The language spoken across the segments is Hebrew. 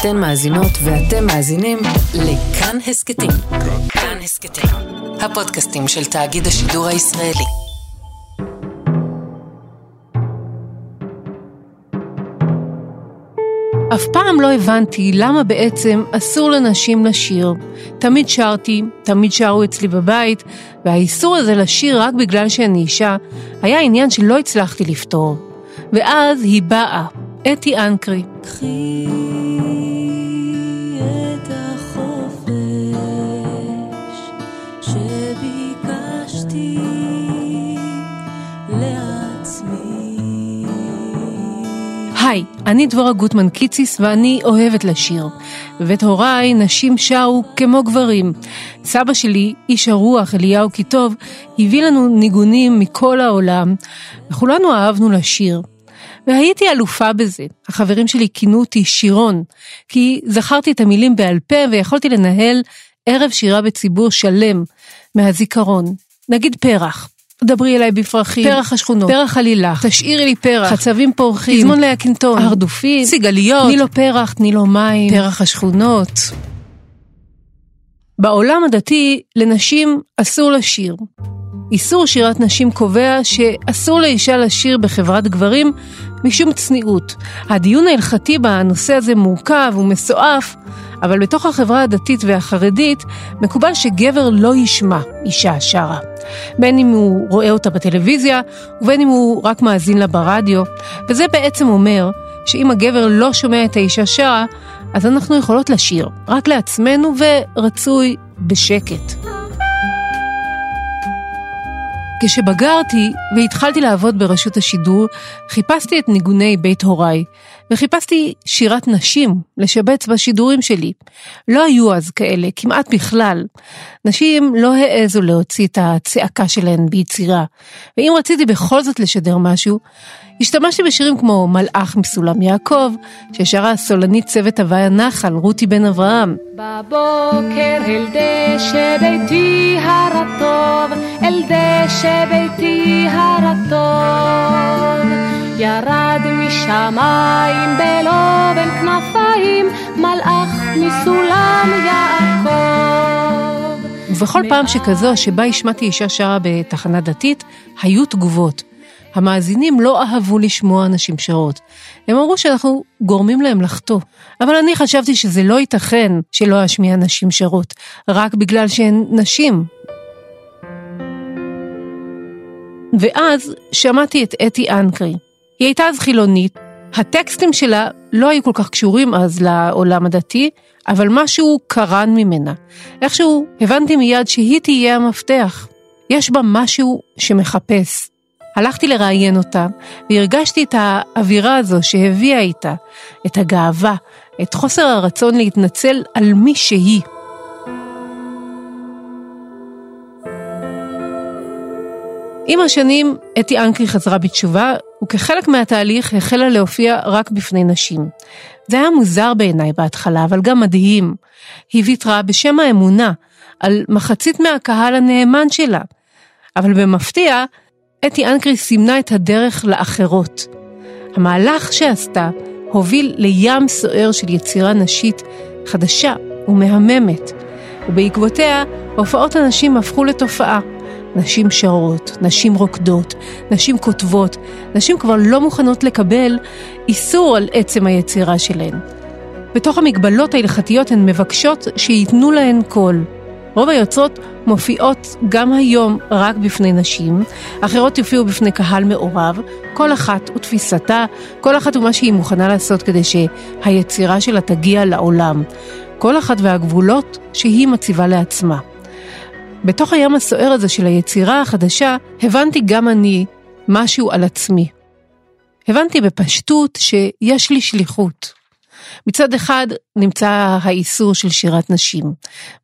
אתן מאזינות ואתם מאזינים לכאן הסכתים. כאן הסכתים, הפודקאסטים של תאגיד השידור הישראלי. אף פעם לא הבנתי למה בעצם אסור לנשים לשיר. תמיד שרתי, תמיד שרו אצלי בבית, והאיסור הזה לשיר רק בגלל שאני אישה, היה עניין שלא הצלחתי לפתור. ואז היא באה, אתי אנקרי. קחי אני דבורה גוטמן קיציס ואני אוהבת לשיר. בבית הוריי נשים שרו כמו גברים. סבא שלי, איש הרוח אליהו קיטוב, הביא לנו ניגונים מכל העולם, וכולנו אהבנו לשיר. והייתי אלופה בזה. החברים שלי כינו אותי שירון, כי זכרתי את המילים בעל פה ויכולתי לנהל ערב שירה בציבור שלם מהזיכרון. נגיד פרח. דברי אליי בפרחים, פרח השכונות, פרח עלילך, תשאירי לי פרח, חצבים פורחים, פזמון להקינטון, הרדופים, סיגליות, תני לו פרח, תני לו מים, פרח השכונות. בעולם הדתי לנשים אסור לשיר. איסור שירת נשים קובע שאסור לאישה לשיר בחברת גברים משום צניעות. הדיון ההלכתי בנושא הזה מורכב ומסועף, אבל בתוך החברה הדתית והחרדית מקובל שגבר לא ישמע אישה שרה. בין אם הוא רואה אותה בטלוויזיה ובין אם הוא רק מאזין לה ברדיו, וזה בעצם אומר שאם הגבר לא שומע את האישה שרה, אז אנחנו יכולות לשיר, רק לעצמנו ורצוי בשקט. כשבגרתי והתחלתי לעבוד ברשות השידור, חיפשתי את ניגוני בית הוריי, וחיפשתי שירת נשים לשבץ בשידורים שלי. לא היו אז כאלה, כמעט בכלל. נשים לא העזו להוציא את הצעקה שלהן ביצירה, ואם רציתי בכל זאת לשדר משהו, השתמשתי בשירים כמו מלאך מסולם יעקב, ששרה הסולנית צוות הוואי הנחל, רותי בן אברהם. בבוקר אל דשא ביתי הרטוב, אל דשא ביתי הרטוב. ירד משמיים בלובן כנפיים, מלאך מסולם יעקב. ובכל פעם שכזו שבה השמעתי אישה שרה בתחנה דתית, היו תגובות. המאזינים לא אהבו לשמוע נשים שרות. הם אמרו שאנחנו גורמים להם לחטוא. אבל אני חשבתי שזה לא ייתכן שלא אשמיע נשים שרות, רק בגלל שהן נשים. ואז שמעתי את אתי אנקרי. היא הייתה אז חילונית, הטקסטים שלה לא היו כל כך קשורים אז לעולם הדתי, אבל משהו קרן ממנה. איכשהו הבנתי מיד שהיא תהיה המפתח. יש בה משהו שמחפש. הלכתי לראיין אותה, והרגשתי את האווירה הזו שהביאה איתה, את הגאווה, את חוסר הרצון להתנצל על מי שהיא. עם השנים, אתי אנקרי חזרה בתשובה, וכחלק מהתהליך החלה להופיע רק בפני נשים. זה היה מוזר בעיניי בהתחלה, אבל גם מדהים. היא ויתרה בשם האמונה על מחצית מהקהל הנאמן שלה. אבל במפתיע, אתי אנקרי סימנה את הדרך לאחרות. המהלך שעשתה הוביל לים סוער של יצירה נשית חדשה ומהממת, ובעקבותיה הופעות הנשים הפכו לתופעה. נשים שרות, נשים רוקדות, נשים כותבות, נשים כבר לא מוכנות לקבל איסור על עצם היצירה שלהן. בתוך המגבלות ההלכתיות הן מבקשות שייתנו להן קול. רוב היוצרות מופיעות גם היום רק בפני נשים, אחרות יופיעו בפני קהל מעורב, כל אחת ותפיסתה, כל אחת ומה שהיא מוכנה לעשות כדי שהיצירה שלה תגיע לעולם. כל אחת והגבולות שהיא מציבה לעצמה. בתוך הים הסוער הזה של היצירה החדשה, הבנתי גם אני משהו על עצמי. הבנתי בפשטות שיש לי שליחות. מצד אחד נמצא האיסור של שירת נשים.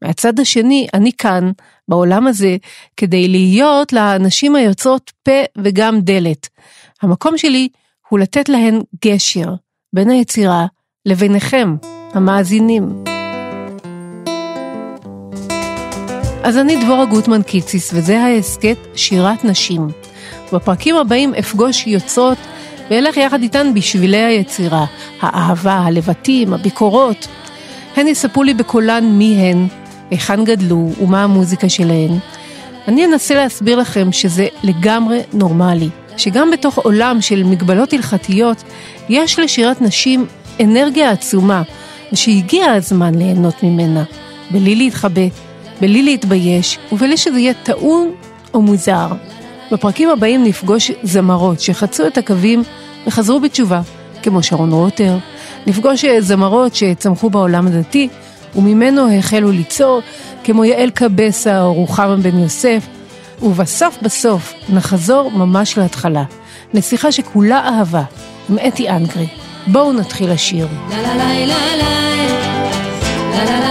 מהצד השני, אני כאן, בעולם הזה, כדי להיות לנשים היוצרות פה וגם דלת. המקום שלי הוא לתת להן גשר בין היצירה לביניכם, המאזינים. אז אני דבורה גוטמן קיציס, וזה ההסכת שירת נשים. בפרקים הבאים אפגוש יוצרות ואלך יחד איתן בשבילי היצירה, האהבה, הלבטים, הביקורות. הן יספרו לי בקולן מי הן, היכן גדלו ומה המוזיקה שלהן. אני אנסה להסביר לכם שזה לגמרי נורמלי, שגם בתוך עולם של מגבלות הלכתיות, יש לשירת נשים אנרגיה עצומה, ושהגיע הזמן ליהנות ממנה, בלי להתחבא, בלי להתבייש, ובלי שזה יהיה טעון או מוזר. בפרקים הבאים נפגוש זמרות שחצו את הקווים וחזרו בתשובה, כמו שרון רוטר, נפגוש זמרות שצמחו בעולם הדתי, וממנו החלו ליצור, כמו יעל קבסה או רוחמה בן יוסף, ובסוף בסוף נחזור ממש להתחלה, לשיחה שכולה אהבה, עם אתי אנקרי. בואו נתחיל לשיר. לה לה לה לה לה לה לה